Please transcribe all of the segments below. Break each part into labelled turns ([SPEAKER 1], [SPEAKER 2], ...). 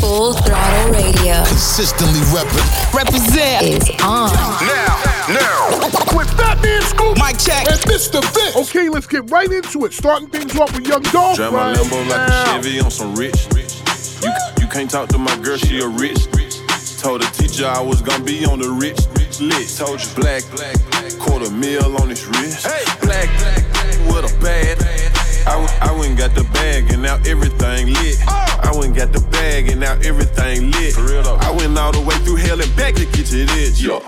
[SPEAKER 1] Full Throttle Radio.
[SPEAKER 2] Consistently reppin'.
[SPEAKER 1] Represent is on.
[SPEAKER 3] Now, now.
[SPEAKER 4] With Fatman Scoop
[SPEAKER 2] Mic check.
[SPEAKER 4] and Mr. Vince. Okay, let's get right into it. Starting things off with Young Dolph
[SPEAKER 5] Drive my
[SPEAKER 4] right
[SPEAKER 5] Lambo like a Chevy on some rich. You you can't talk to my girl, she a rich. Told the teacher I was gonna be on the rich lit. Told you black, black, quarter mil on his wrist. Black, black, with a bad. I, went- I went and got the bag and now everything lit. Oh. I went and got the bag and now everything lit. I went all the way through hell and back to get to this. Yeah.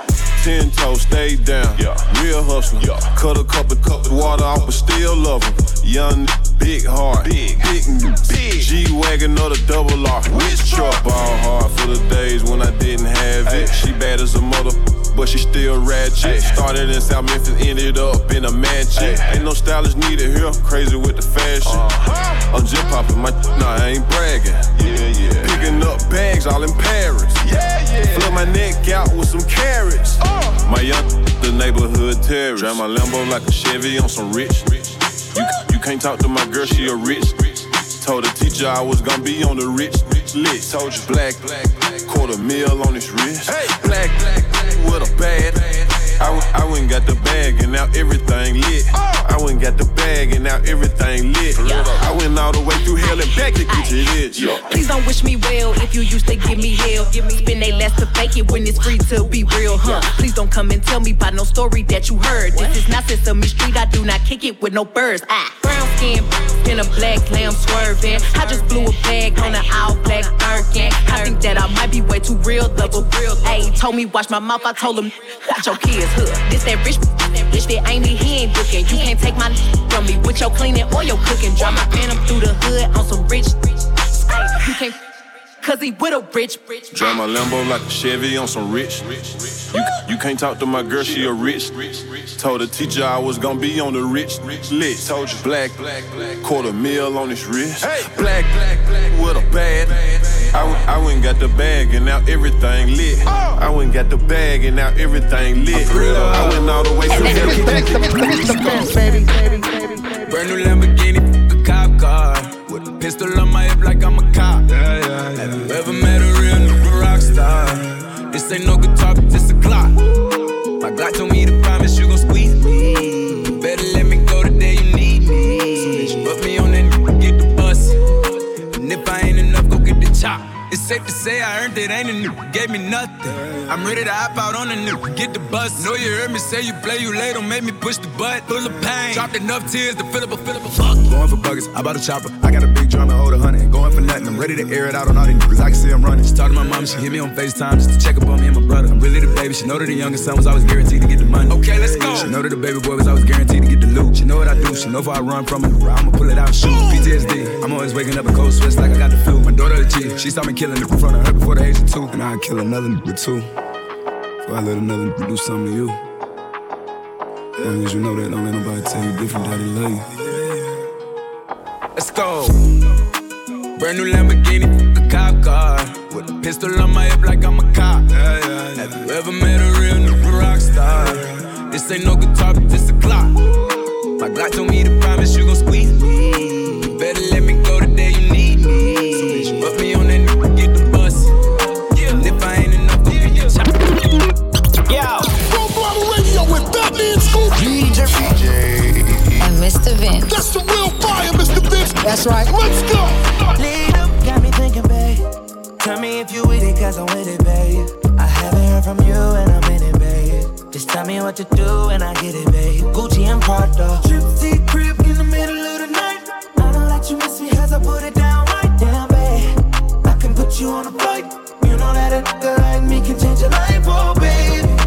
[SPEAKER 5] Ten toes, stay down. Yeah. Real hustler. Yeah. Cut a couple cup of water off, but still love him. Young, big heart. Big, big, big. G wagon or the double R. Which truck? Ball hard for the days when I didn't have it. She bad as a mother. But she still ratchet. Started in South Memphis, ended up in a mansion. Ain't no stylist needed here. Crazy with the fashion. Uh-huh. I'm just popping my. Nah, I ain't bragging. Yeah, yeah. Picking up bags all in Paris. Yeah, yeah. Flip my neck out with some carrots. Uh. My young, the neighborhood terrorist. Drive my Lambo like a Chevy on some rich. You, you can't talk to my girl, she a rich. Told the teacher I was gonna be on the rich lit. Told you black, black, quarter mil on his wrist. Hey, black, black, with a bad. I, went- I went and got the bag and now everything lit. I went and got the bag and now everything lit. I went all the way through hell and back to get to this. Yeah.
[SPEAKER 6] Please don't wish me well if you used to give me hell. Give me spend they last to fake it when it's free to be real, huh? Please don't come and tell me about no story that you heard. This is not Sesame Street. I do not kick it with no birds. Ah, brown skin in a black lamb swerving. I just blew a bag on an all black Birkin. I think that I might be way too real, double real. Hey, told me watch my mouth. I told him watch your kids, huh? This that rich. Bitch, that ain't me, he ain't looking. You can't take my from me with your cleaning or your cooking. Drive my phantom through the hood on some rich. Ay, You can't, cause he with a rich, rich.
[SPEAKER 5] Drive my Lambo like a Chevy on some rich. You, you can't talk to my girl, she a rich. Told the teacher I was gonna be on the rich list. Told you black, quarter mil on his wrist. Black, with a bad. I, went- I went got the bag and now everything lit. I went got the bag and now everything lit. I went all the way through hell and back to
[SPEAKER 7] Brand new Lamborghini, a cop car. With a pistol on my hip like I'm a cop. Yeah, yeah, yeah. Have you ever met a real nigga rock star? This ain't no guitar, but this a clock. It's safe to say I earned it, ain't a nigga gave me nothing. I'm ready to hop out on a nigga, get the bus. Know you heard me say you play, you late, don't make me push the butt. Full of pain, dropped enough tears to fill up a fill up a fuck.
[SPEAKER 8] Going for buggers, I bought a chopper. I got a big drum and hold a hundred. Going for nothing, I'm ready to air it out on all these niggas. I can see I'm running.
[SPEAKER 7] She talked to my mom, she hit me on FaceTime just to check up on me and my brother. I'm really the baby, she know that the youngest son was always guaranteed to get the money. Okay, let's go. She know that the baby boy know if I run from it, I'ma pull it out and shoot. PTSD, I'm always waking up in cold sweats like I got the flu. My daughter the G, she saw me killing in front of her before the age of two. And I'd kill another nigga too. Before I let another nigga do something to you. As long as you know that, don't let nobody tell you different that they love you. Let's go. Brand new Lamborghini, a cop car. With a pistol on my hip like I'm a cop. Have you ever met a real nigga rock star? This ain't no guitar, but this a clock. My Glock told me to promise you gon' squeeze me. Better let me go the day you need me. So bitch, put me on that nigga, get the bus. And if I ain't enough, go get the chop.
[SPEAKER 4] Full Throttle Radio with Fatman Scoop.
[SPEAKER 1] And Mr. Vince.
[SPEAKER 4] That's the real fire, Mr. Vince.
[SPEAKER 9] That's right.
[SPEAKER 4] Let's go.
[SPEAKER 9] Lead up, got me thinking, babe. Tell me if you with it, cause I'm with it, babe. I haven't heard from you and I'm in it, babe. Just tell me what to do and I get it, babe. Gucci and Prada. Trip to crib in the middle of the night. I don't let you miss me cause I put it down right down, babe. I can put you on a flight. You know that a nigga like me can change your life, oh, baby.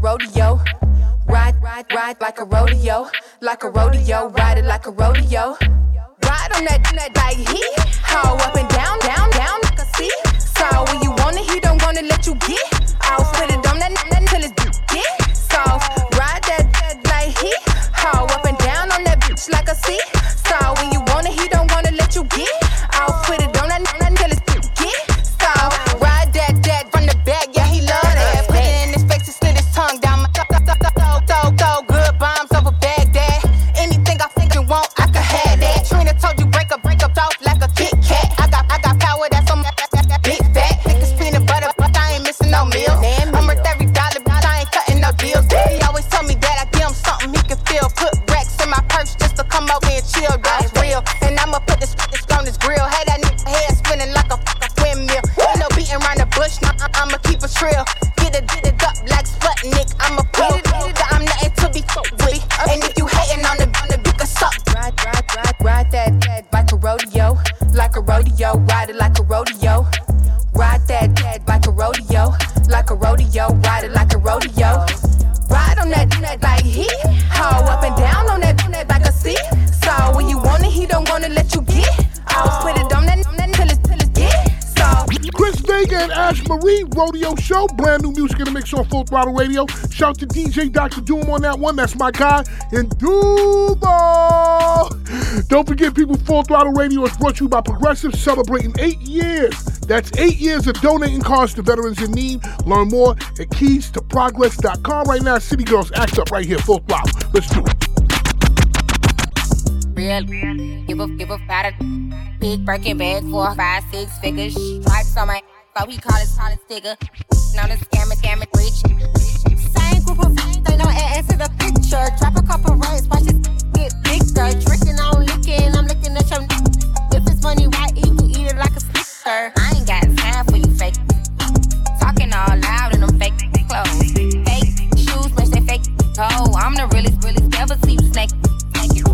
[SPEAKER 10] Rodeo. Ride, ride, ride like a rodeo, like a rodeo, ride it like a rodeo. Ride on that, that like he, how up and down, down,
[SPEAKER 4] Show. Brand new music in the mix on Full Throttle Radio. Shout to DJ Dr. Doom on that one. That's my guy. And Duval. Don't forget, people, Full Throttle Radio is brought to you by Progressive, celebrating eight years. That's eight years of donating cars to veterans in need. Learn more at keystoprogress.com. Right now, City Girls act up right here, Full Throttle. Let's do it.
[SPEAKER 11] Real, give a give a it. Big Birkin bag for five six figures. Stripes on my so he call his call his sticker. On the scammer, scammer, rich. Same group of they don't add to the picture. Drop a couple rights, watch it get bigger. Drinking on licking, I'm looking at your. If it's money right, you can eat it like a snicker. I ain't got time for you fake. Talking all loud in them fake clothes. Fake shoes, match they fake. Oh, I'm the realest, realest. Never see you snake. You.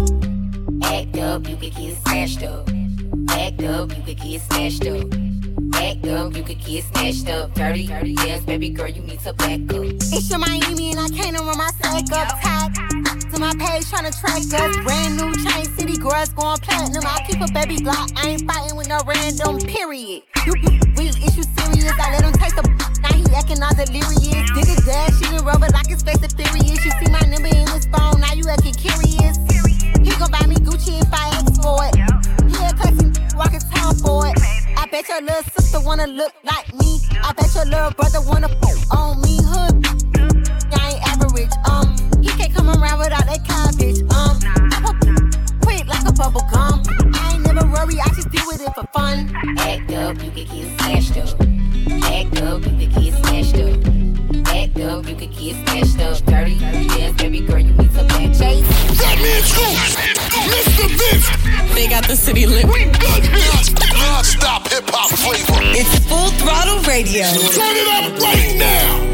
[SPEAKER 11] Act up, you could get smashed up. Act up, you could get smashed up. Act up, you could get snatched up. Dirty, dirty, yes, baby girl, you need to back up.
[SPEAKER 12] It's your Miami and I can't run my sack up tight. To my page trying to track us. Brand new chain city girls going platinum. I keep a baby block. I ain't fighting with no random period. You, you real issue serious. I let him taste the now he acting all delirious. Did it dash, she done rubber like his face the furious. You see my number in his phone, now you acting curious. He gon' buy me Gucci if I ask for it. He a classy walking town for it. Bet your little sister wanna look like me. I bet your little brother wanna fuck on me. Hood, I ain't average. Um, he can't come around without that cabbage. Um, pop up quick like a bubble gum. I ain't never worry, I just with it for fun.
[SPEAKER 11] Act up, you could get smashed up. Act up, you could get smashed up. Act up, you could get smashed up. Dirty, dirty, yes, baby girl, you need to back chase.
[SPEAKER 2] That means who? Mr. Vince.
[SPEAKER 13] They got the city lit.
[SPEAKER 2] We good hits. Non-stop hip hop flavor.
[SPEAKER 13] It's full throttle radio.
[SPEAKER 2] Turn it up right now.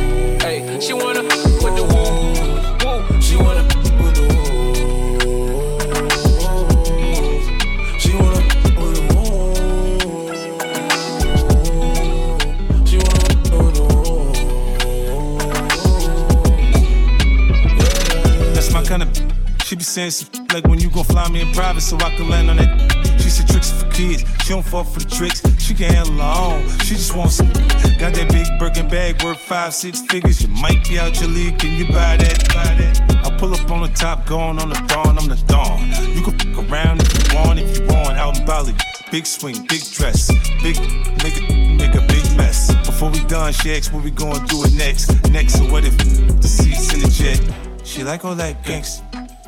[SPEAKER 14] Hey, she wanna with the woo, woo. She wanna with the woo. She wanna with the woo. She wanna with the woo.
[SPEAKER 15] That's my kind of. She be saying some like when you gon' fly me in private so I can land on that. She said tricks for kids. She don't fall for the tricks. She can handle her. She just wants some. Got that big Birkin
[SPEAKER 16] bag worth five, six figures. You might be out your league. Can you buy that? Buy that? I pull up on the top, going on the dawn. I'm the dawn. You can fuck around if you want, if you want. Out in Bali, big swing, big dress, big nigga, make a big mess. Before we done, she asks what we gonna do it next. Next, so what if the seats in the jet? She like all that gangsta.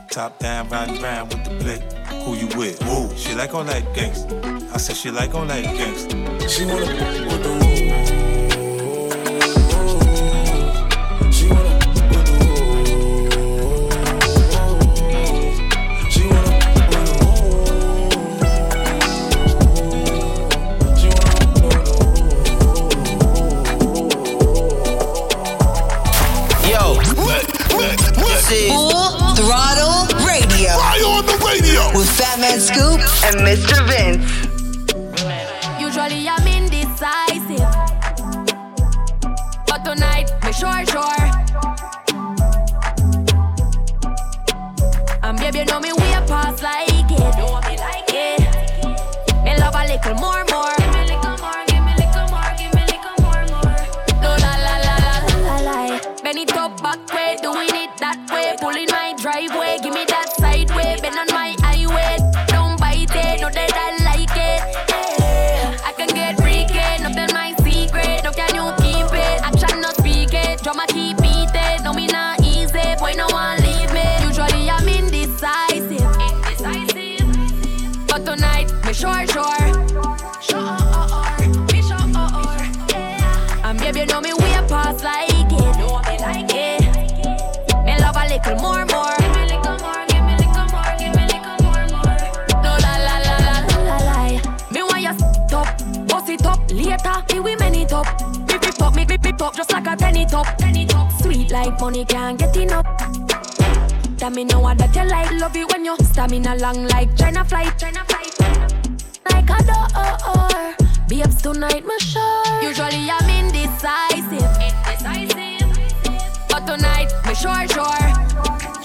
[SPEAKER 16] Top down, riding around with the blick. Who you with? Who? She like all that gangsta. I said she like all that gangsta.
[SPEAKER 17] She wanna With
[SPEAKER 18] Fatman Scoop and Mr. Vince.
[SPEAKER 10] Like money can't get enough. That me know that you like. Love it when you stamina long like China flight. China flight. Like a door. Babes tonight, me sure. Usually I'm indecisive. Indecisive. But tonight, me sure, sure.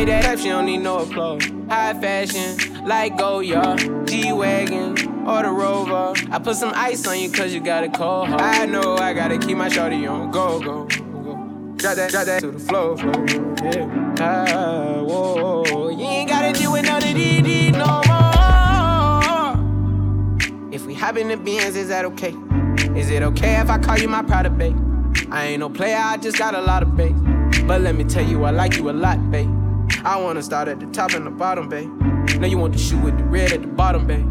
[SPEAKER 14] Made that, up, she don't need no applause. High fashion, like Goyard, G-Wagon, or the Rover. I put some ice on you cause you got a cold heart. I know I gotta keep my shawty on go, go, go. Drop that, drop that to the floor, floor, yeah. Ah, whoa, you ain't gotta deal with none of these, no more. If we hop in the Benz, is that okay? Is it okay if I call you my pride babe? I ain't no player, I just got a lot of babe. But let me tell you, I like you a lot, babe. I wanna start at the top and the bottom, babe. Now you want the shoe with the red at the bottom, babe.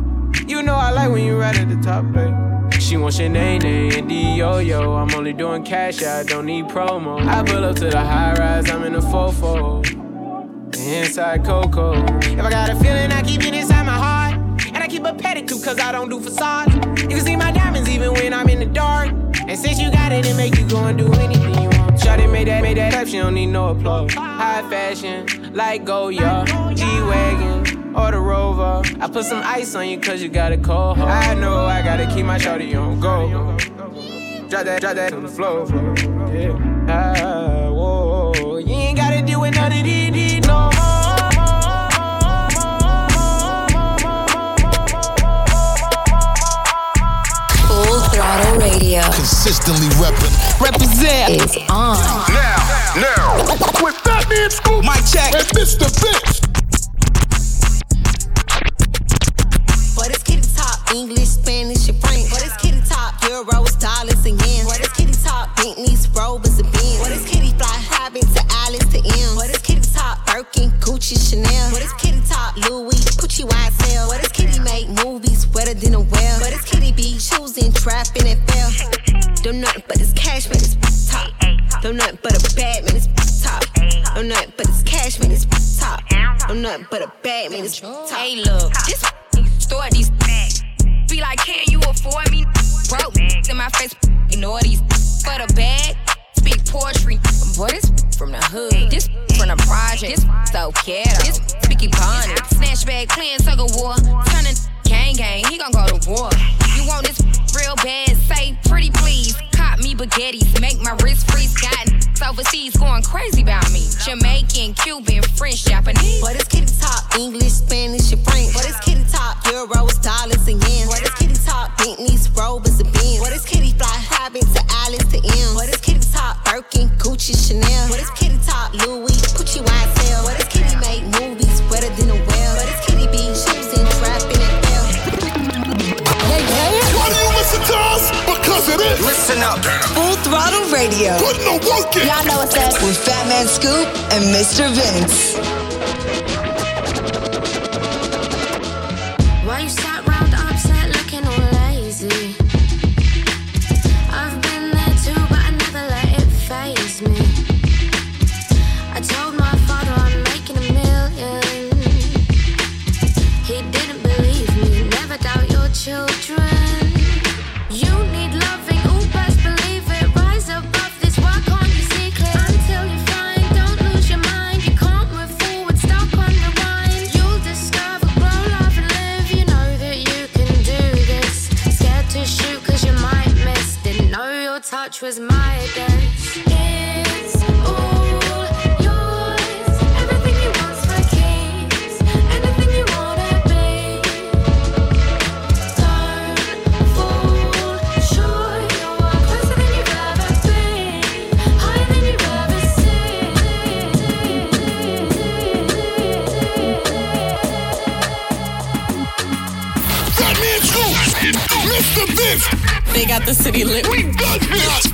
[SPEAKER 14] You know I like when you right at the top, babe. She wants your name, and yo yo. I'm only doing cash, I don't need promo. I pull up to the high rise, I'm in the fofo. Inside Coco. If I got a feeling, I keep it inside my heart. And I keep a pedicure, cause I don't do facades. You can see my diamonds even when I'm in the dark. And since you got it, it make you go and do anything you want. Shawty made that, made that up, she don't need no applause. High fashion, like go Goyard, G-Wagon, or the Rover. I put some ice on you cause you got a cold heart. I know I gotta keep my shawty on go. Drop that, drop that to the floor, floor. Yeah. Ah, whoa, you ain't gotta deal with none of these, these no
[SPEAKER 1] Full Throttle Radio
[SPEAKER 2] Consistently reppin'.
[SPEAKER 1] Represent is on.
[SPEAKER 2] Now, now.
[SPEAKER 4] With Fat Man Scoop.
[SPEAKER 2] Mic check.
[SPEAKER 4] And Mr. Vince.
[SPEAKER 12] But it's kitty top, English, Spanish, and French. But it's kitty top, euros, dollars, and yen. But it's kitty top, Bentleys, Rovers, and Benz. But it's kitty fly, private to Alice to M. But it's kitty top, Birkin, Gucci, Chanel. But it's kitty top, Louis, Gucci, YSL. But it's kitty make movies wetter than a well. But it's kitty be choosing, trapping, and fell. Don't nothing but it's cash, man, it's top. Don't nothing but a bad man, Nothing but a bad man, it's.
[SPEAKER 10] Hey, look, this store these bags. be like, can you afford me? Broke in my face, ignore these for the bag. Speak
[SPEAKER 11] poetry. Boy, this from the hood, this from the project, this so ghetto, this Vicky Bond, snatch bag, clean tug of war, turning gang gang, he gon' go to war. You want this real bad? Say pretty please, me spaghettis, make my wrist freeze. Got overseas going crazy about me. Jamaican, Cuban, French, Japanese.
[SPEAKER 12] But it's kitty talk, English, Spanish, and French. But it's kitty talk, euros, dollars, and yen. But it's kitty talk, Bentleys, Rovers, and Benz. But it's kitty fly, private to Alice to M. But it's kitty talk, Birkin, Gucci, Chanel. But it's kitty talk, Louis, Gucci, YSL. But it's kitty make movies wetter than a well. But it's kitty be and and
[SPEAKER 2] Why listen to us? Because it is.
[SPEAKER 19] Listen up. Full Throttle Radio.
[SPEAKER 2] Put no work in.
[SPEAKER 19] Y'all know what's up. With Fatman Scoop and Mr. Vince.
[SPEAKER 20] Touch was Midas. It's all yours. Everything you want's for keeps. Anything you wanna be. Don't fall short. You're closer than you've ever been. Higher than you've ever
[SPEAKER 2] Fatman Scoop. Mr. Vince.
[SPEAKER 19] They got the city lit.
[SPEAKER 2] We got this.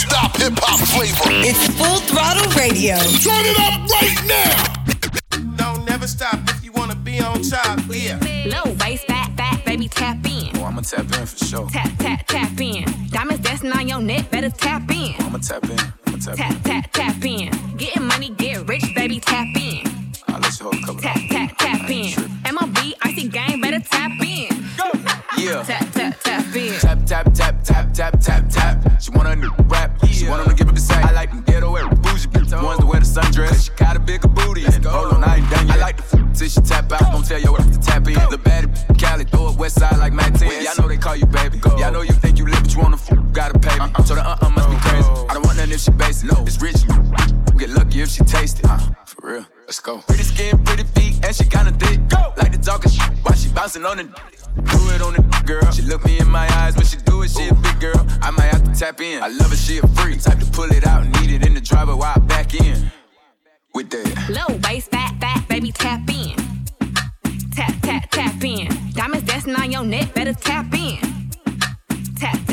[SPEAKER 2] Non-stop hip hop flavor.
[SPEAKER 19] It's Full Throttle Radio.
[SPEAKER 2] Turn it up right now.
[SPEAKER 21] Don't never stop if you wanna be on top. Yeah.
[SPEAKER 22] Low waist, fat, fat, baby, tap in.
[SPEAKER 23] Oh, I'ma tap in for sure.
[SPEAKER 22] Tap, tap, tap in. Diamonds dancing on your neck, better tap in.
[SPEAKER 23] I'ma tap in. I'ma tap,
[SPEAKER 22] Tap,
[SPEAKER 23] in.
[SPEAKER 22] tap, tap in.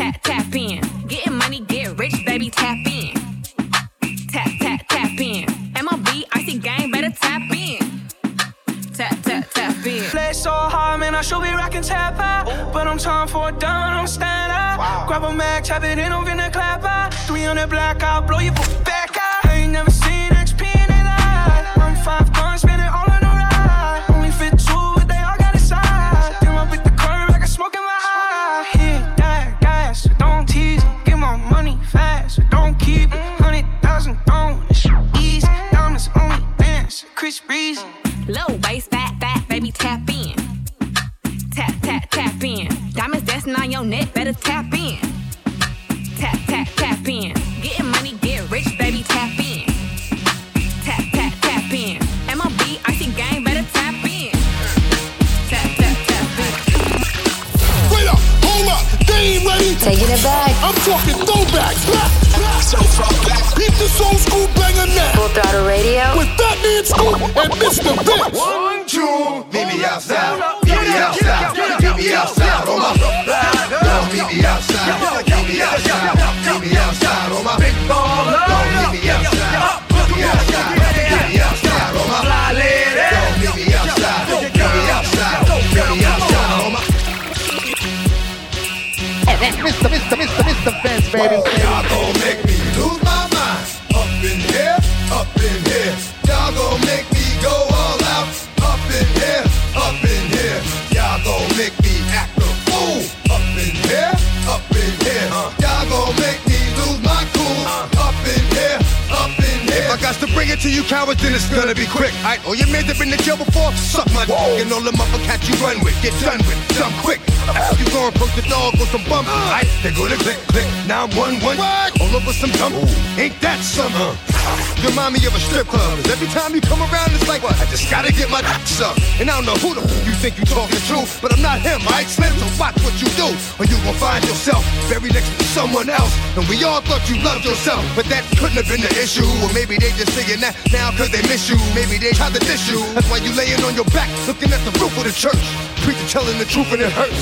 [SPEAKER 22] Tap, tap, tap in. Getting money, get rich, baby, tap in. Tap, tap, tap in. MLB, icy gang, better tap in. Tap, tap, tap in.
[SPEAKER 24] Play so hard, man, I should be rocking tap out. But I'm time for a down, I'm stand out. Grab a mag, tap it in, I'm finna clap out. 300 black, I'll blow you back out. I ain't never seen XP in their life. I'm five guns,
[SPEAKER 22] better tap in. Tap, tap, tap in. Getting money, get rich, baby, tap in. Tap, tap, tap in. MLB, icy gang, better tap in. Tap, tap, tap in.
[SPEAKER 2] Wait up, hold up, they ain't ready.
[SPEAKER 19] Taking it back.
[SPEAKER 2] I'm talking throwbacks. Back, back, so far back. Beat this old school banger now.
[SPEAKER 19] Full Throttle Radio.
[SPEAKER 2] With Fatman Scoop and Mr. Vince.
[SPEAKER 21] One, two, meet me outside. Meet me outside. Meet me outside on my.
[SPEAKER 25] Mr. Mr. Mr. Mr. Vince, baby.
[SPEAKER 21] Y'all gon' make me lose my mind. Up in here, up in here. Y'all gon' make me go all out. Up in here, up in here. Y'all gon' make me act a fool. Up in here, up in here. Y'all gon' make me lose my cool. Up in here. Up in here. If I got to bring it to you cowards, then it's gonna be quick. Alright, oh, all your men have been to jail before, suck my dick and all the motherfuckers you run with, get done with, dumb quick. You go and approach the dog with some bump, uh. alright, they go to click, click, now I'm one, one, all over some dump. Ain't that summer? Remind me of a strip club. Every time you come around, it's like, what? I just gotta get my dick sucked. And I don't know who the f- you think you talking to, but I'm not him, alright? Slim, so watch what you do, or you gon' find yourself buried next to someone else. And we all thought you loved yourself, but that couldn't have been the issue. Or maybe they just saying that now cause they miss you. Maybe they tried to diss you. That's why you laying on your back, looking at the roof of the church. Preacher telling the truth and it hurts.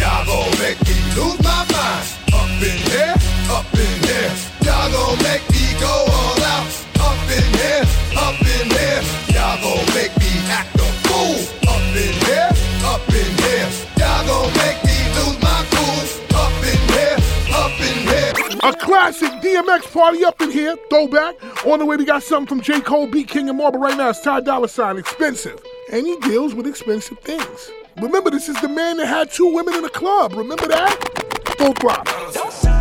[SPEAKER 21] Y'all gon' make me lose my mind. Up in here, up in here. Y'all gon' make me go. Up in here, up in here. Y'all gon' make me act a fool. Up in here, up in here. Y'all gon' make me lose my cool. Up in here, up in here.
[SPEAKER 4] A classic DMX party up in here, throwback. On the way, we got something from J. Cole, BeatKing, and Marble right now. It's Ty Dolla Sign, expensive. And he deals with expensive things. Remember, this is the man that had two women in the club. Remember that? Full throttle.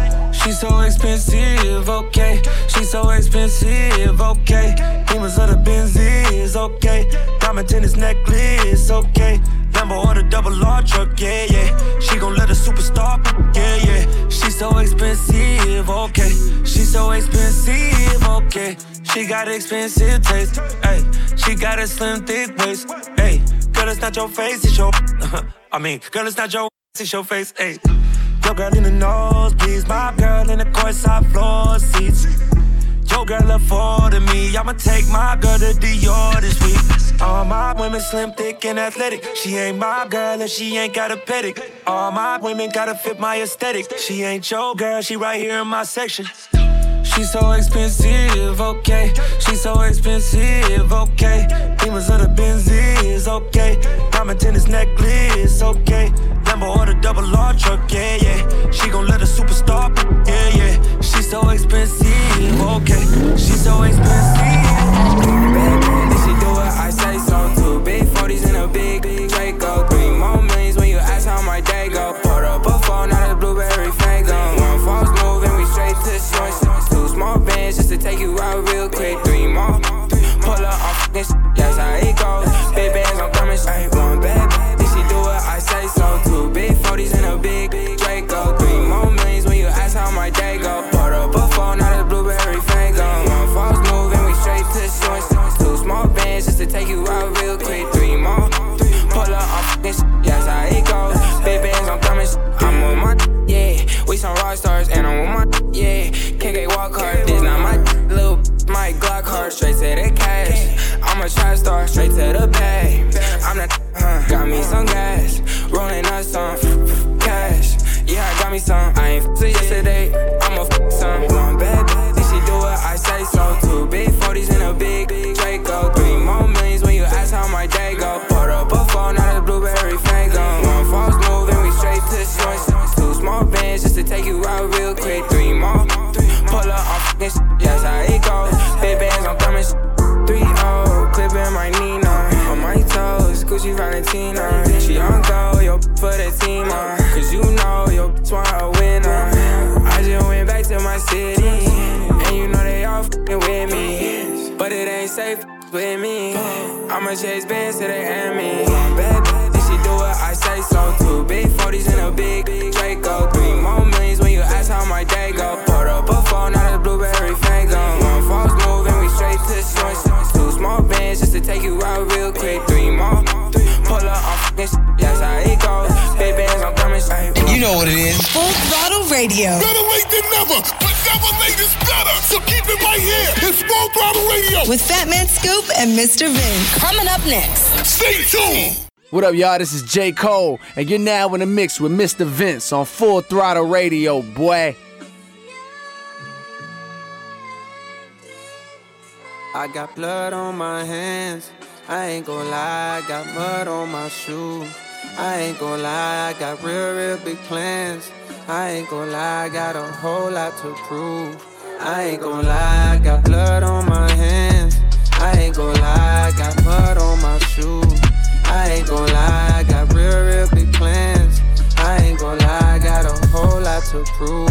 [SPEAKER 26] She's so expensive, okay. She's so expensive, okay. Demons of the Benzies, okay. Diamond tennis necklace, okay. Lambo or the double R truck, yeah, yeah. She gon' let a superstar, yeah, yeah. She's so expensive, okay. She's so expensive, okay. She got expensive taste, hey. She got a slim, thick waist, hey. Girl, it's not your face, it's your. I mean, girl, it's not your. It's your face, hey. Your girl in the nosebleeds, my girl in the courtside floor seats. Your girl afforded me, I'ma take my girl to Dior this week. All my women slim, thick, and athletic. She ain't my girl and she ain't got a pedic. All my women gotta fit my aesthetic. She ain't your girl, she right here in my section. She's so expensive, okay. She's so expensive, okay. Demons of the Benzies, okay. Diamond tennis necklace, okay. Lambo or the double R truck, yeah, yeah. She gon' let a superstar, yeah, yeah. She's so expensive, okay. She's so expensive. I'm a trap star, straight to the bag. I'm the huh, got me some gas, I'ma chase bands till they end me. Bad bitch, she do what I say so. Two big 40s in a big Draco. Three more millions when you ask how my day go. Put up a phone, not a blueberry fango. One false move and we straight to joints. Two small bands just to take you out real quick. Three more. Pull up on fucking shit, that's how it goes. Big bands, I'm coming straight.
[SPEAKER 18] You know what it is. Full throttle radio.
[SPEAKER 2] Better late than never, but never late is better. So keep it right here. It's Full Throttle Radio.
[SPEAKER 18] With Fatman Scoop and Mr. Vince. Coming up next.
[SPEAKER 2] Stay tuned.
[SPEAKER 27] What up, y'all? This is J. Cole, and you're now in the mix with Mr. Vince on Full Throttle Radio, boy.
[SPEAKER 26] I got blood on my hands. I ain't gon' lie, I got mud on my shoes. I ain't gon' lie, I got real, real big plans. I ain't gon' lie, I got a whole lot to prove. I ain't gon' lie, I got blood on my hands. I ain't gon' lie, I got mud on my shoes. I ain't gon' lie, I got real, real big plans. I ain't gon' lie, I got a whole lot to prove.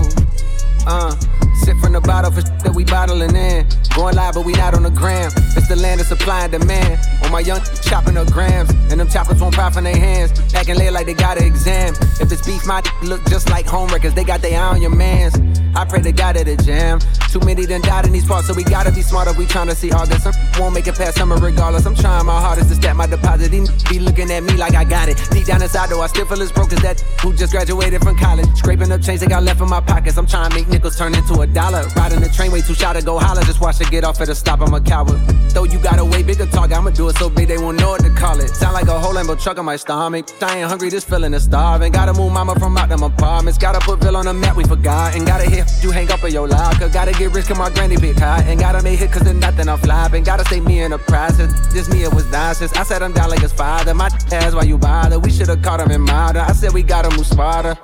[SPEAKER 26] Uh, sip from the bottle for that we bottling in.
[SPEAKER 27] Going live, but we not on the gram. It's the land of supply and demand. My young chopping up grams, and them choppers won't pop in their hands. Packing late like they got an exam. If it's beef, my look just like home records. They got their eye on your mans. I pray to God at the jam. Too many done died in these parts, so we gotta be smarter. We tryna see August. Some won't make it past summer regardless. I'm trying my hardest to stack my deposit. These be looking at me like I got it. Deep down inside, though, I still feel as broke as that who just graduated from college. Scraping up change they got left in my pockets. I'm trying to make nickels turn into a dollar. Riding the train way too shy to go holler. Just watch it get off at a stop. I'm a coward. Though you got a way bigger target, I'ma do it so big they won't know what to call it. Sound like a whole Lambo truck on my stomach. I ain't hungry, this feeling is starving. Gotta move mama from out them apartments. Gotta put Bill on the map, we forgot. And gotta hit, you hang up in your locker. Gotta get rich, cause my granny big high. And gotta make hit cause there's nothing I'm flopping. Gotta stay me in the process. This me, it was nonsense. I said I'm down like his father. My ass, why you bother? We should've caught him in murder. I said we gotta move smarter.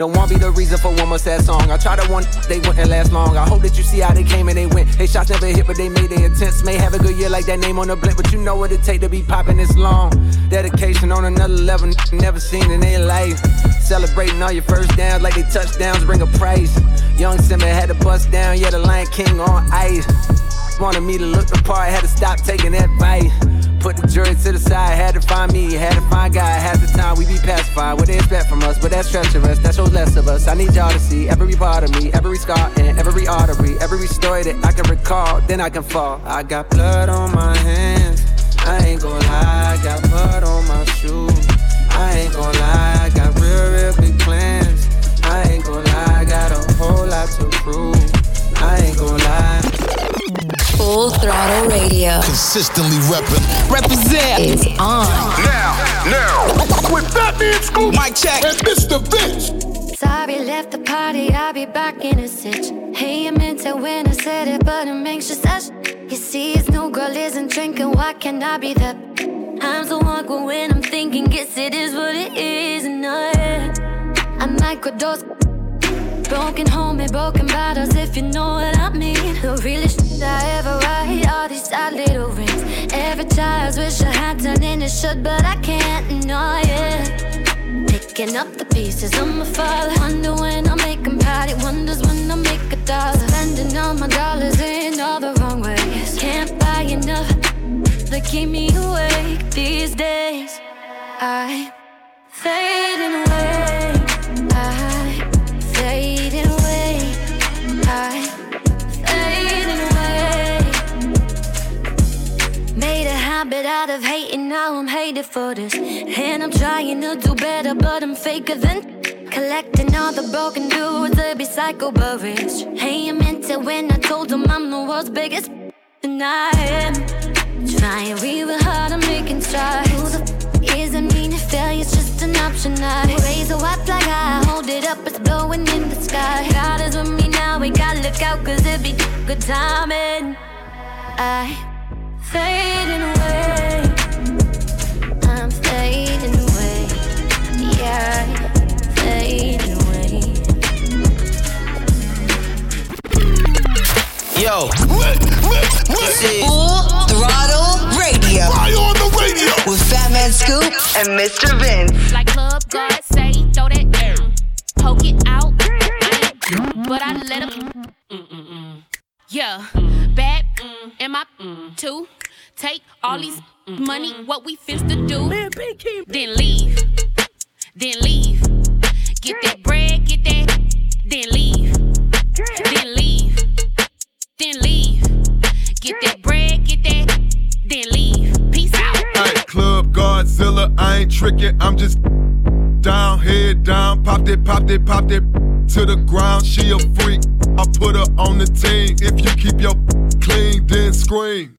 [SPEAKER 27] Don't want be the reason for one more sad song. I try to one, they wouldn't last long. I hope that you see how they came and they went. They shots never hit, but they made their attempts. May have a good year like that name on the blimp, but you know what it take to be popping this long. Dedication on another level, never seen in their life. Celebrating all your first downs like they touchdowns bring a price. Young Simba had to bust down, yeah, the Lion King on ice. Wanted me to look the part, had to stop taking advice. Put the jury to the side, had to find me, had to find God. Half the time we be pacified, what they expect from us, but that's treacherous, that shows less of us. I need y'all to see every part of me, every scar and every artery, every story that I can recall, then I can fall. I got blood on my hands, I ain't gon' lie, I got blood on my shoes. I ain't gon' lie, I got real, real big plans. I ain't gon' lie, I got a whole lot to prove. I ain't gon' lie.
[SPEAKER 28] Full Throttle Radio.
[SPEAKER 4] Consistently reppin'.
[SPEAKER 28] Represent is on.
[SPEAKER 4] Now, now, with Fatman Scoop,
[SPEAKER 29] Mike check,
[SPEAKER 4] and Mr. Vince.
[SPEAKER 17] Sorry, left the party, I'll be back in a stitch. Hey, I meant it when I said it, but I'm anxious as You see, it's no girl isn't drinking, why can't I be that? I'm so awkward when I'm thinking, guess it is what it is, and I, I microdose. Broken home and broken bottles, if you know what I mean. The realest shit I ever write, all these sad little rings. Every child's wish I had done in it should, but I can't, no, yeah. Picking up the pieces of my father. Wonder when I'll make him proud. He wonders when I'll make a dollar. Spending all my dollars in all the wrong ways. Can't buy enough to keep me awake these days. I fading away. Habit out of hating, now I'm hated for this. And I'm trying to do better, but I'm faker than. Collecting all the broken dudes to be psycho but rich. Hey, I meant it when I told them I'm the world's biggest. And I am trying real hard, I'm making strides. Who the f isn't mean if failure's just an option? I raise a white flag, I hold it up, it's blowing in the sky. God is with me now, we gotta look out, cause it be good timing. I fading away. I'm fading away. Yeah, fading away.
[SPEAKER 29] Yo,
[SPEAKER 13] Full Throttle Radio.
[SPEAKER 4] Fire on the radio.
[SPEAKER 13] With Fatman Scoop and Mr. Vince.
[SPEAKER 30] Like Club God say, throw that mm, poke it out. I but I let him. Mm, mm, mm. Yeah, bad am I too? Take all mm. these mm. money, mm. what we finna do? Then leave, then leave. Get that bread, get that, then leave, then leave, then leave. Get that bread, get that, then leave. Peace out.
[SPEAKER 2] Hey, Club Godzilla, I ain't tricking, I'm just down, head down, popped it, popped it, popped it to the ground. She a freak, I put her on the team. If you keep your clean, then scream.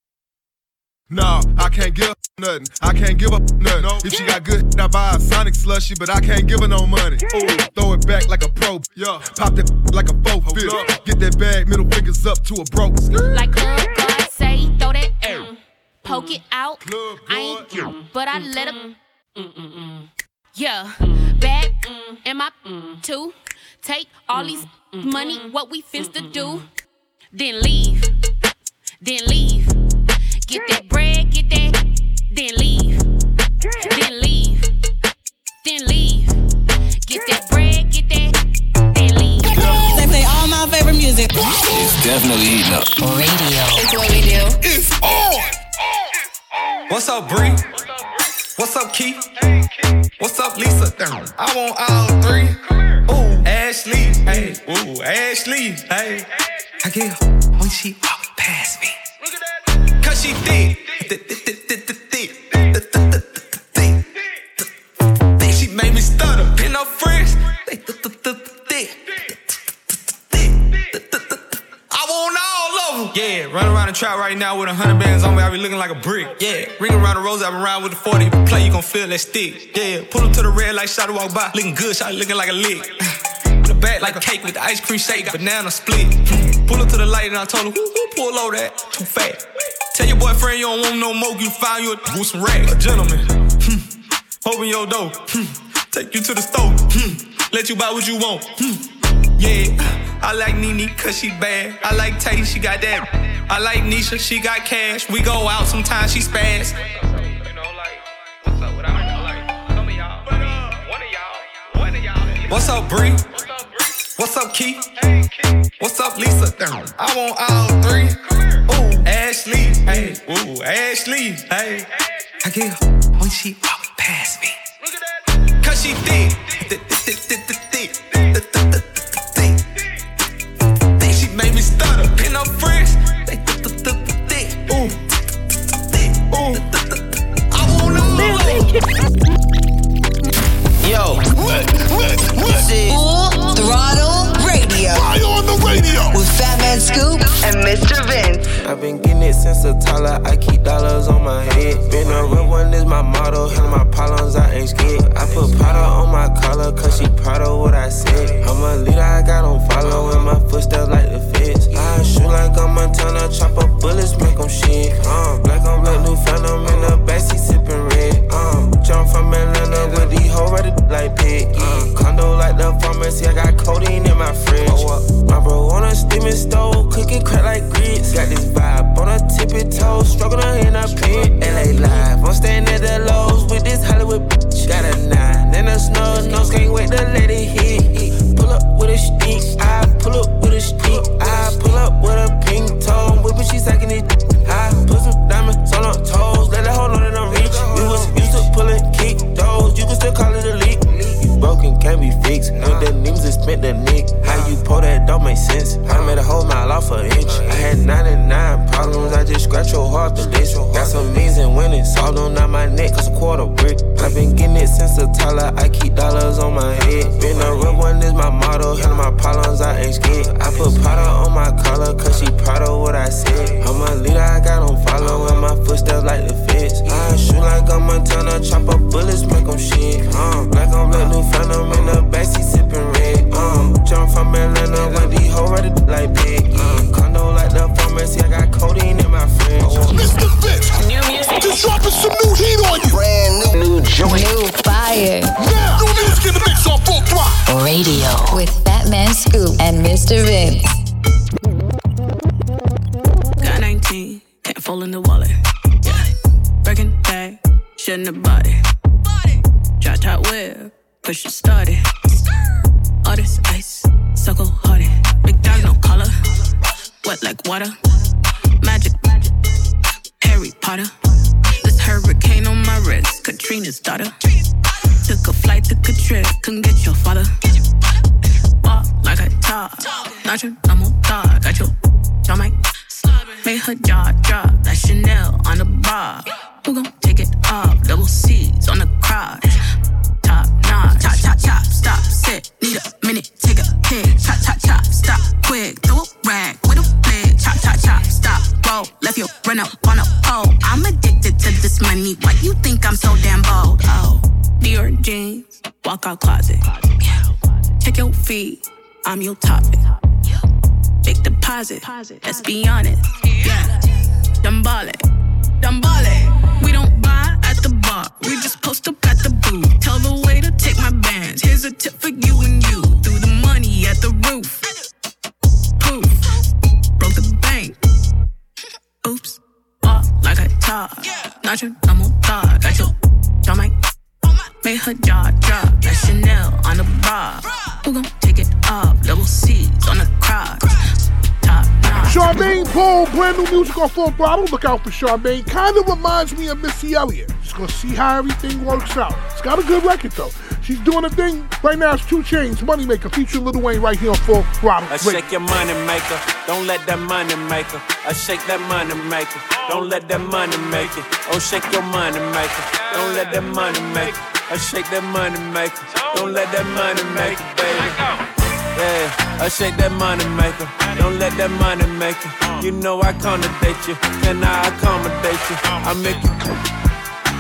[SPEAKER 2] Nah, I can't give her nothing. I can't give her nothing. If she got good, I buy a Sonic slushy, but I can't give her no money. Ooh, throw it back like a pro. Yeah, pop that like a faux fit. Get that bag, middle fingers up to a broke.
[SPEAKER 30] Like Club God say, throw that mm, poke it out. I ain't, but I let him. Mm, mm, mm, yeah, bad am I too? Take all these money, what we finna do? Then leave, then leave. Get that bread, get that, then leave. Then leave. Then leave. Get that bread, get that, then leave.
[SPEAKER 1] They play all my favorite music.
[SPEAKER 31] It's definitely heating up.
[SPEAKER 28] Radio.
[SPEAKER 1] It's what we do. It's on.
[SPEAKER 32] What's up, Bree? What's up, Keith? What's up, Lisa? I want all three. Ooh, Ashley. Hey, ooh, Ashley. Hey, I get when she walk past me. She thick. She made me stutter. Pin no friends. I want all of. Yeah, run around the trap right now with a hundred bands on me. I be looking like a brick. Yeah, ring around the rose, I been around with the 40. Play, you gon' feel that stick. Yeah, pull up to the red light, shot walk by. Looking good, shot looking like a lick. The back like a cake with the ice cream shake, banana split. Pull up to the light and I told him, who, who pull over that? Too fat. Boyfriend you don't want no more, you find you a with some racks. A gentleman. Hmm. Open your door. Hmm. Take you to the store. Hmm. Let you buy what you want. Hmm. Yeah. I like Nene cause she bad. I like Tay, she got that. I like Nisha, she got cash. We go out sometimes, she spaz. What's up, Brie? What's up, Bree? What's up, Keith? What's up, Lisa? I want all three. Ooh, Ashley. Hey, ooh, Ashley. Hey. I get her when she walk past me. Look at that. Cause she thick.
[SPEAKER 18] Man Scoop and Mr. Vince.
[SPEAKER 29] I've been getting it since a toddler. I keep dollars on my head. Been a real one is my motto. Hell, my problems, I ain't scared. I put powder on my collar, cause she proud of what I said. I'm a leader, I got on follow, my footsteps like the feds. I shoot like I'm Montana, chop up bullets, make them shit. Uh, black on black, new phantom in the backseat, sipping red. Uh, jump from Atlanta with these hoes ready like pig. Uh, condo like the pharmacy, I got codeine in my fridge. On stove, cooking crack like grits. Got this vibe on a tippy toe, struggling brick. I've been getting it since a toddler, I keep dollars on my head. Been a real one is my motto, handle my problems, I ain't scared. I put powder on my collar, cause she proud of what I said. Like
[SPEAKER 33] water. Magic, Harry Potter. This hurricane on my wrist, Katrina's daughter. Took a flight, took a trip, couldn't get your father. Walk like a dog, not your normal dog. Got your jaw mic, made her jaw drop. That Chanel on the bar. Who gon' take it off? Double C's on the crotch. Think I'm so damn bold? Oh, Dior jeans, walk out closet. Check your feet, I'm your topic. Big deposit, let's be honest. Yeah, dumb ballin', dumb ballin'. We don't buy at the bar, we just post up at the booth. Tell the waiter take my bands. Here's a tip for you and you. Threw the money at the roof. Poof, dog, not your normal dog. Got your jaw mic, made her jaw drop. That Chanel on the bar. Who gon' take it off? Double C's on the crotch.
[SPEAKER 4] Charmaine Paul, brand new music on Full Throttle. Look out for Charmaine. Kind of reminds me of Missy Elliott. Just gonna see how everything works out. It's got a good record though. She's doing a thing right now. It's 2 Chainz, Moneymaker, featuring Lil Wayne right here on Full Throttle.
[SPEAKER 15] I shake your money maker. Don't let that money maker. I shake that money maker. Don't let that money make it. Oh, shake your money maker. Don't let that money make it. I shake that money maker. Don't let that money make it, baby. Yeah, I shake that money maker. Don't let that money make it. You know I accommodate you. Can I accommodate you? I make you.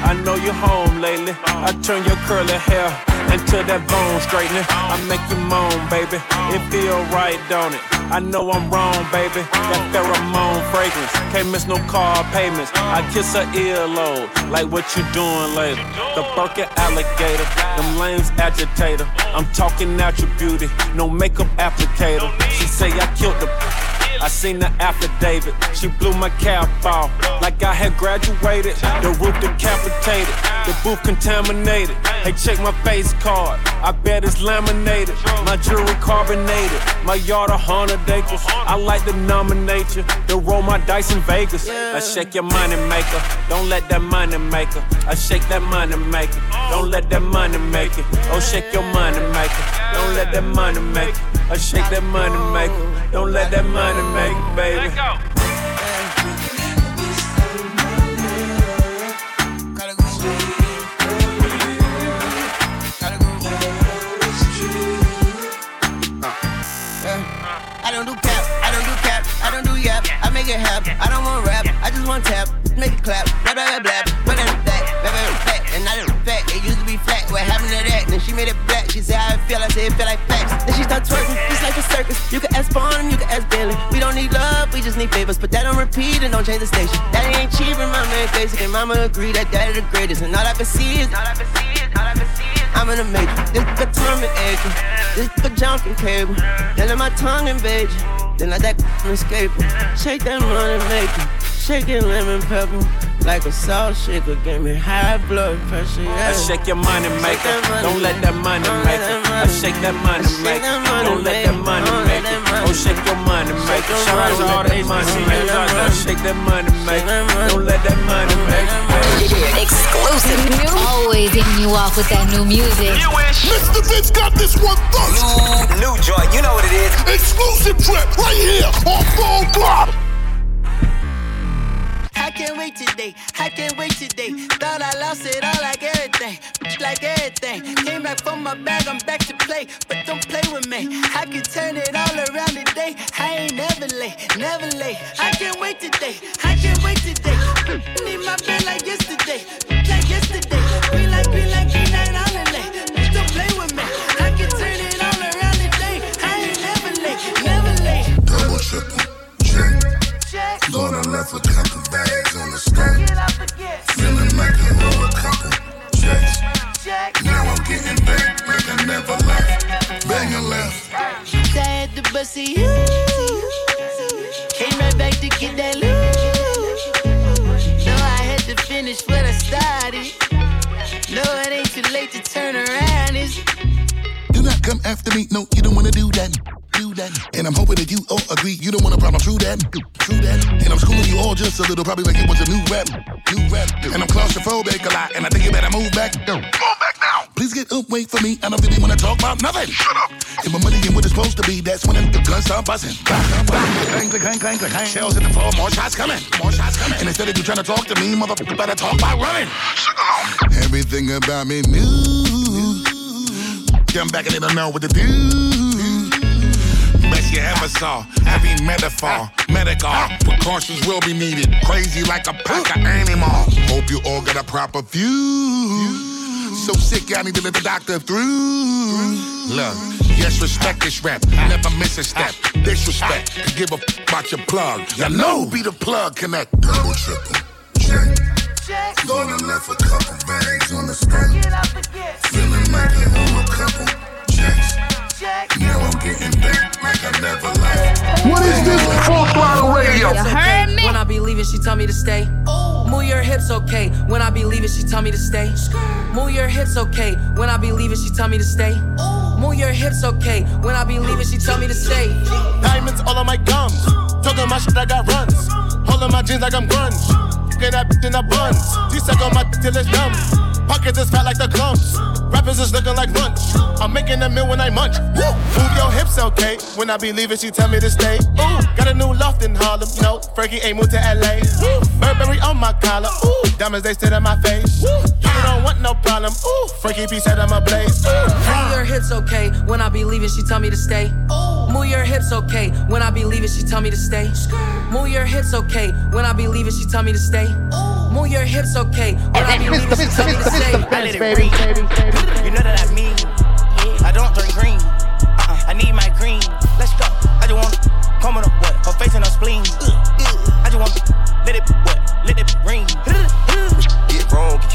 [SPEAKER 15] I know you're home lately. I turn your curly hair into that bone straightening. I make you moan, baby. It feel right, don't it? I know I'm wrong, baby. That pheromone fragrance. Can't miss no car payments. I kiss her earlobe. Like what you doing later? The Birkin alligator. Them lames agitator. I'm talking natural beauty. No makeup applicator. She say I killed the. I seen the affidavit. She blew my cap off like I had graduated. The roof decapitated, the booth contaminated. Hey, check my face card. I bet it's laminated. My jewelry carbonated. My yard a hundred acres. I like to nominate you. To roll my dice in Vegas. I shake your money maker. Don't let that money maker. I shake that money maker. Don't let that money make it. Oh, shake your money maker. Don't let that money make it. I shake that money maker. Don't let that money make it, baby.
[SPEAKER 29] Make. I don't want rap, I just want tap. Make it clap, blah blah blah blah. But then that, blah blah fat, and not a fat. It used to be flat. What happened to that? Then she made it black. She said how it feel. I said it feel like facts. Then she start twerking, just like a circus. You can ask Bonham, you can ask Billy. We don't need love, we just need favors. Put that on repeat and don't change the station. Daddy ain't cheap, and mama ain't basic, and mama agree that daddy the greatest. And all I can see is, all I can see is, all I can see is. I'm in the matrix. This time and acre. This the jumping cable. Let my tongue invade you. Then let that escape. Shake that money maker. Shake it lemon pepper. Like a salt shaker. Give me high blood pressure. Yeah.
[SPEAKER 15] I shake your money maker. Don't let that money make it. I shake that money maker. Don't let that money make it. Shake your money maker. Shout out to all the money makers out there. Shake that money maker. Don't let that money make.
[SPEAKER 13] Exclusive new. Always hitting you off with that new music.
[SPEAKER 2] Mr. Vince got this one first.
[SPEAKER 34] New, new joint, you know what it is.
[SPEAKER 2] Exclusive trip right here on Full Throttle.
[SPEAKER 29] I can't wait today. I can't wait today. Thought I lost it all like everything. Like everything. Came back from my bag, I'm back to play. But don't play with me. I can turn it all around today. I ain't never late, never late. I can't wait today. I can't wait today. Need my bed like yesterday. Like yesterday. Green like green like green night on the lake. Don't play with me. I can turn it all around today. I ain't never late, never late.
[SPEAKER 2] Double triple check. Gonna left a couple bags I'm getting back
[SPEAKER 29] it, you. Came right back to get that loot. I had to finish what I started. No, it ain't too late to turn around.
[SPEAKER 2] Do not come after me. No, you don't wanna do that. That. And I'm hoping that you all agree. You don't want a problem. True that. True that. And I'm schooling you all just a little, probably like it was a new rap. New rap. And I'm claustrophobic a lot. And I think you better move back. Move back now. Please get up, wait for me. I don't really wanna talk about nothing. Shut up. If my money ain't what it's supposed to be, that's when the guns start buzzing. Bang, clang, clang, clang, clang. Shells hit the floor, more shots coming. More shots coming. And instead of you trying to talk to me, motherfucker, better talk by running. Everything about me new. Come back and they don't know what to do. Best you ever saw. Every metaphor, medical precautions will be needed. Crazy like a pack of animal. Hope you all got a proper view. So sick, I need to let the doctor through. Look, yes, respect this rap. Never miss a step. Disrespect. Give a f- about your plug. You know, be the plug connect. Double triple check. Gonna left a couple bags on the stand. Feeling like a couple
[SPEAKER 4] What is this? Full Throttle Radio.
[SPEAKER 10] You heard me? When I be leaving, she tell me to stay. Move your hips, okay. When I be leaving, she tell me to stay. Move your hips, okay. When I be leaving, she tell me to stay. Move your hips, okay. When I be leaving, she tell me to stay.
[SPEAKER 35] Diamonds all on my gums. Talking my shit, I got runs. Holding my jeans like I'm grunge. Get that bitch in the buns. She suck on my till it's dumb. Pockets is fat like the clumps. Rappers is looking like lunch. I'm making a meal when I munch. Woo! Move your hips, okay? When I be leaving, she tell me to stay. Ooh, got a new loft in Harlem. Know, Fergie ain't moved to LA. Woo! Burberry on my collar. Ooh, diamonds they sit in my face. Woo! You don't want no problem. Ooh, Frankie P said I'm a blaze.
[SPEAKER 25] Move your hips, okay? When I be leaving, she tell me to stay. Move your hips, okay? When I be leaving, she tell me to stay. Move your hips, okay? When I be leaving, she tell me to stay. Move your hips, okay? When I be leaving, she tell me to stay.
[SPEAKER 29] I let it ring. You know that I mean. I don't drink green. Uh-uh. I need my green. Let's go. I just want come on up what? Her face and her spleen. Uh, uh. I just want let it what? Let it ring.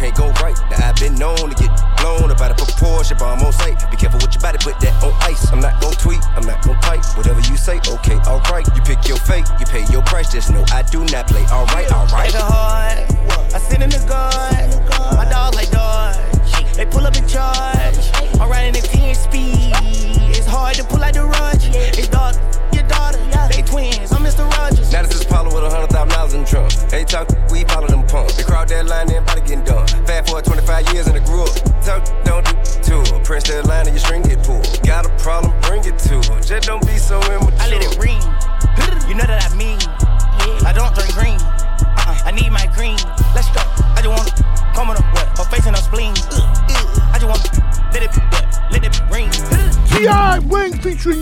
[SPEAKER 36] Can't go right. Now I've been known to get blown about a proportion, but I'm on sight. Be careful with your body, put that on ice. I'm not gon' tweet, I'm not gon' type. Whatever you say, okay, alright. You pick your fate, you pay your price. Just know I do not play. Alright, alright.
[SPEAKER 29] Heart, I sit in the guard. My dog like Dodge. They pull up in charge. I'm riding at 10 speed. It's hard to pull out the rudge. It's daughter, your daughter. They twins. I'm Mr. Rogers.
[SPEAKER 36] Now this is Paulo with a hundred thousand dollars in the trunk. Hey, talk, we follow them pumps. They crowd that line, everybody getting done. Fast forward 25 years and I grew up. Talk, don't do to her. Press that line and your string get pulled. Got a problem, bring it to her. Just don't be so immature.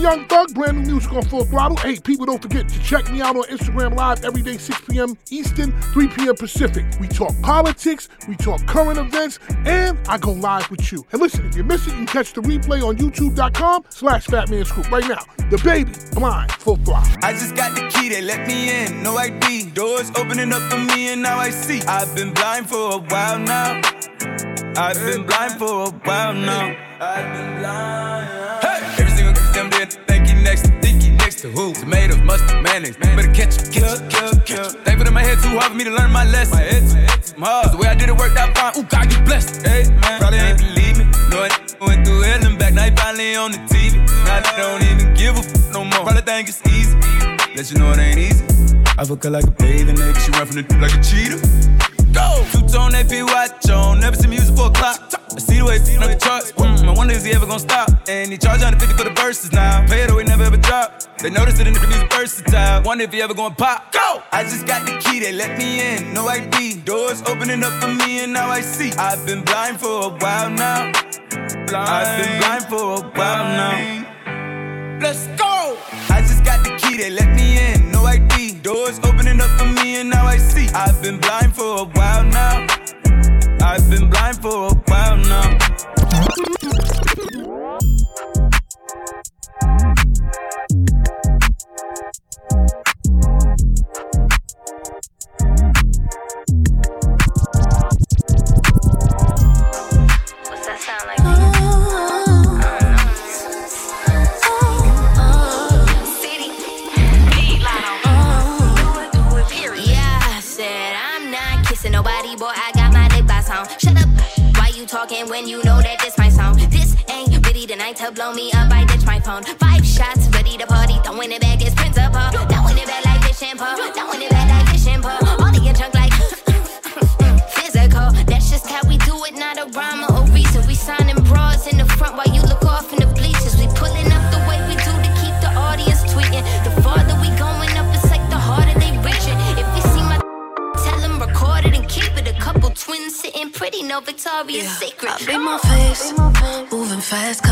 [SPEAKER 4] Young Thug, brand new music on Full Throttle. Hey, people, don't forget to check me out on Instagram Live every day, 6 p.m. Eastern, 3 p.m. Pacific. We talk politics, we talk current events, and I go live with you. And listen, if you miss it, you can catch the replay on youtube.com slash Fatman Scoop. Right now, DaBaby, blind, full throttle.
[SPEAKER 7] I just got the key, they let me in, no ID. Doors opening up for me and now I see. I've been blind for a while now. I've been blind for a while now. I've been blind. Next who? Tomatoes, mustard, mayonnaise. Better catch it, catch it, catch it, catch it. Thankful that my head too hard for me to learn my lesson. My head too hard. The way I did it worked out fine. Ooh, God, you blessed. Hey, man, probably ain't believe me. No, I went through hell and back. Now he finally on the TV. Now they don't even give a f no more. Probably think it's easy. Let you know it ain't easy. I fuck her like a bathing nigga. She run from the like a cheetah. Go! Two tone AP watch on. Never see me use it for a clock. I see the way it's on the charts. Mm, I wonder is he ever gonna stop? And he charge 150 for the verses now. Pay it away, never ever drop. They notice it in the music versatile. Wonder if he ever gonna pop. Go! I just got the key, they let me in. No ID. Doors opening up for me and now I see. I've been blind for a while now. Blind. I've been blind for a while now. Let's go! They let me in. No ID. Doors opening up for me and now I see. I've been blind for a while now. I've been blind for a
[SPEAKER 37] phone. Five shots, ready to party. Throwing it back is principal. Throwing it back like fishing pole. Throwing it back like fishing pole. All of your junk like physical. That's just how we do it, not a rhyme or a reason. We signing bras in the front while you look off in the bleachers. We pulling up the way we do to keep the audience tweeting. The farther we going up, it's like the harder they reaching. If you see my tell them record it and keep it. A couple twins sitting pretty, no Victoria's Secret.
[SPEAKER 38] I beat my face, moving fast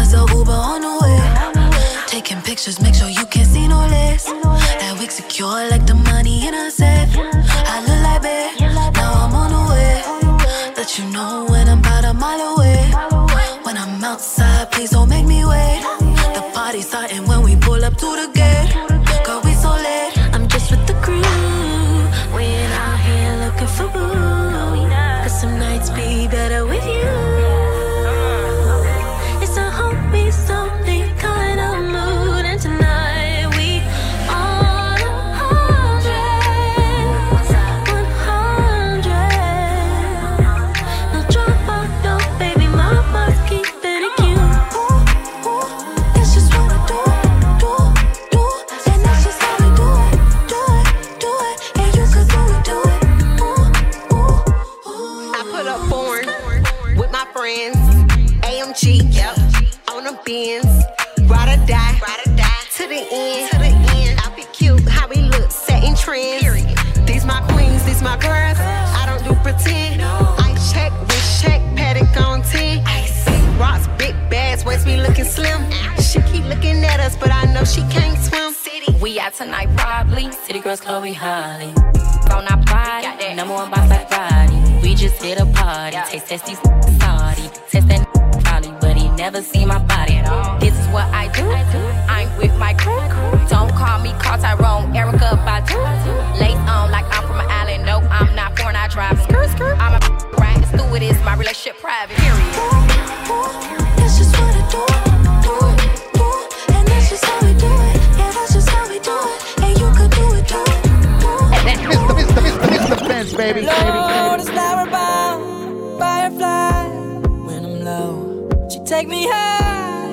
[SPEAKER 33] take me high.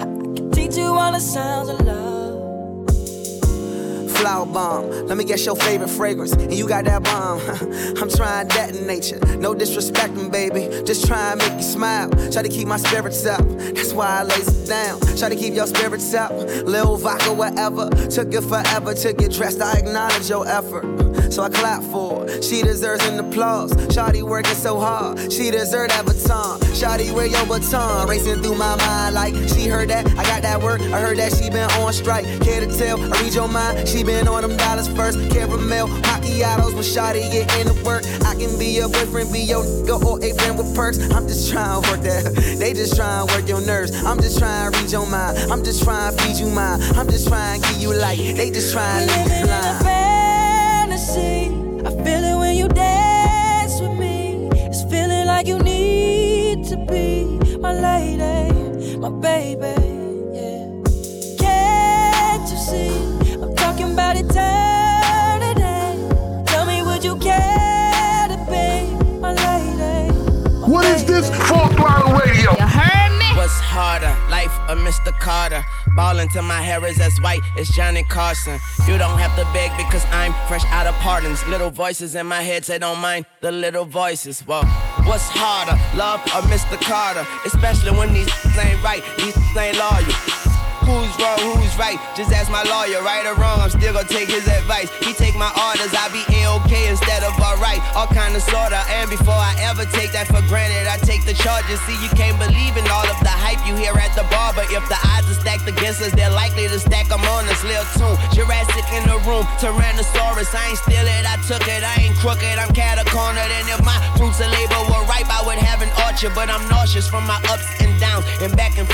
[SPEAKER 33] I can teach you all the sounds of love.
[SPEAKER 39] Flower bomb, let me guess your favorite fragrance. And you got that bomb. I'm trying that in nature. No disrespecting, baby. Just try and make you smile. Try to keep my spirits up. That's why I lays it down. Try to keep your spirits up. Lil vodka, whatever. Took it forever to get dressed. I acknowledge your effort. So I clap for her. She deserves an applause. Shawty working so hard. She deserve that baton. Shawty, wear your baton. Racing through my mind like she heard that. I got that work. I heard that she been on strike. Care to tell? I read your mind. She been on them dollars first. Caramel macchiatos when Shawty get into work. I can be your boyfriend, be your nigga, or a friend with perks. I'm just trying to work that. They just trying to work your nerves. I'm just trying to read your mind. I'm just trying to feed you mine. I'm just trying to give you light. They just trying to you blind.
[SPEAKER 33] Fantasy. I feel it when you dance with me. It's feeling like you need to be my lady, my baby. Yeah. Can't you see? I'm talking about eternity. Tell me, would you care to be my lady?
[SPEAKER 4] What is this? Full throttle radio.
[SPEAKER 40] You heard me?
[SPEAKER 29] What's harder? Life of Mr. Carter. Ballin' till my hair is as white as Johnny Carson. You don't have to beg because I'm fresh out of pardons. Little voices in my head say don't mind the little voices. Whoa. What's harder? Love or Mr. Carter? Especially when these ain't right, right? Just ask my lawyer, right or wrong, I'm still gonna take his advice. He take my orders, I be A-OK instead of alright. All kind of sorta, and before I ever take that for granted, I take the charges. See, you can't believe in all of the hype you hear at the bar, but if the odds are stacked against us, they're likely to stack them on this Lil tune. Jurassic in the room, Tyrannosaurus, I ain't steal it, I took it, I ain't crooked, I'm catacornered, and if my fruits of labor were ripe, I would have an orchard, but I'm nauseous from my ups and downs and back and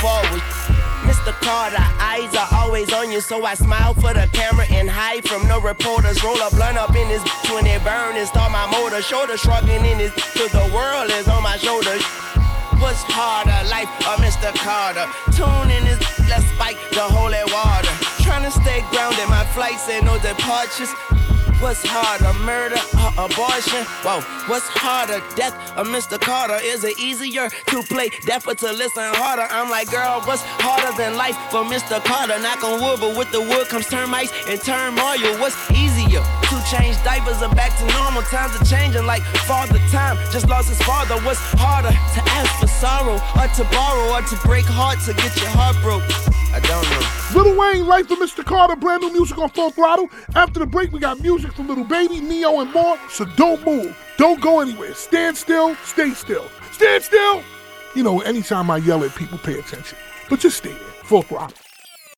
[SPEAKER 29] Mr. Carter, eyes are always on you, so I smile for the camera and hide from the reporters. Roll a blunt up in his bitch when it burn and start my motor. Shoulder shrugging in his cause the world is on my shoulders. What's harder, life or Mr. Carter? Tune in his let's spike the holy water. Trying to stay grounded, my flights and no departures. What's harder, murder or abortion? Whoa, what's harder, death or Mr. Carter? Is it easier to play deaf or to listen harder? I'm like, girl, what's harder than life for Mr. Carter? Knock on wood, but with the wood comes termites and turmoil. What's easier to change diapers or back to normal? Times are changing like father time just lost his father. What's harder to ask for sorrow or to borrow or to break heart to get your heart broke? I don't know.
[SPEAKER 4] Little Wayne, Life of Mr. Carter, brand new music on Full Throttle. After the break, we got music from Little Baby, Neo, and more. So don't move. Don't go anywhere. Stand still. Stay still. Stand still. You know, anytime I yell at people, pay attention. But just stay there. Full Throttle.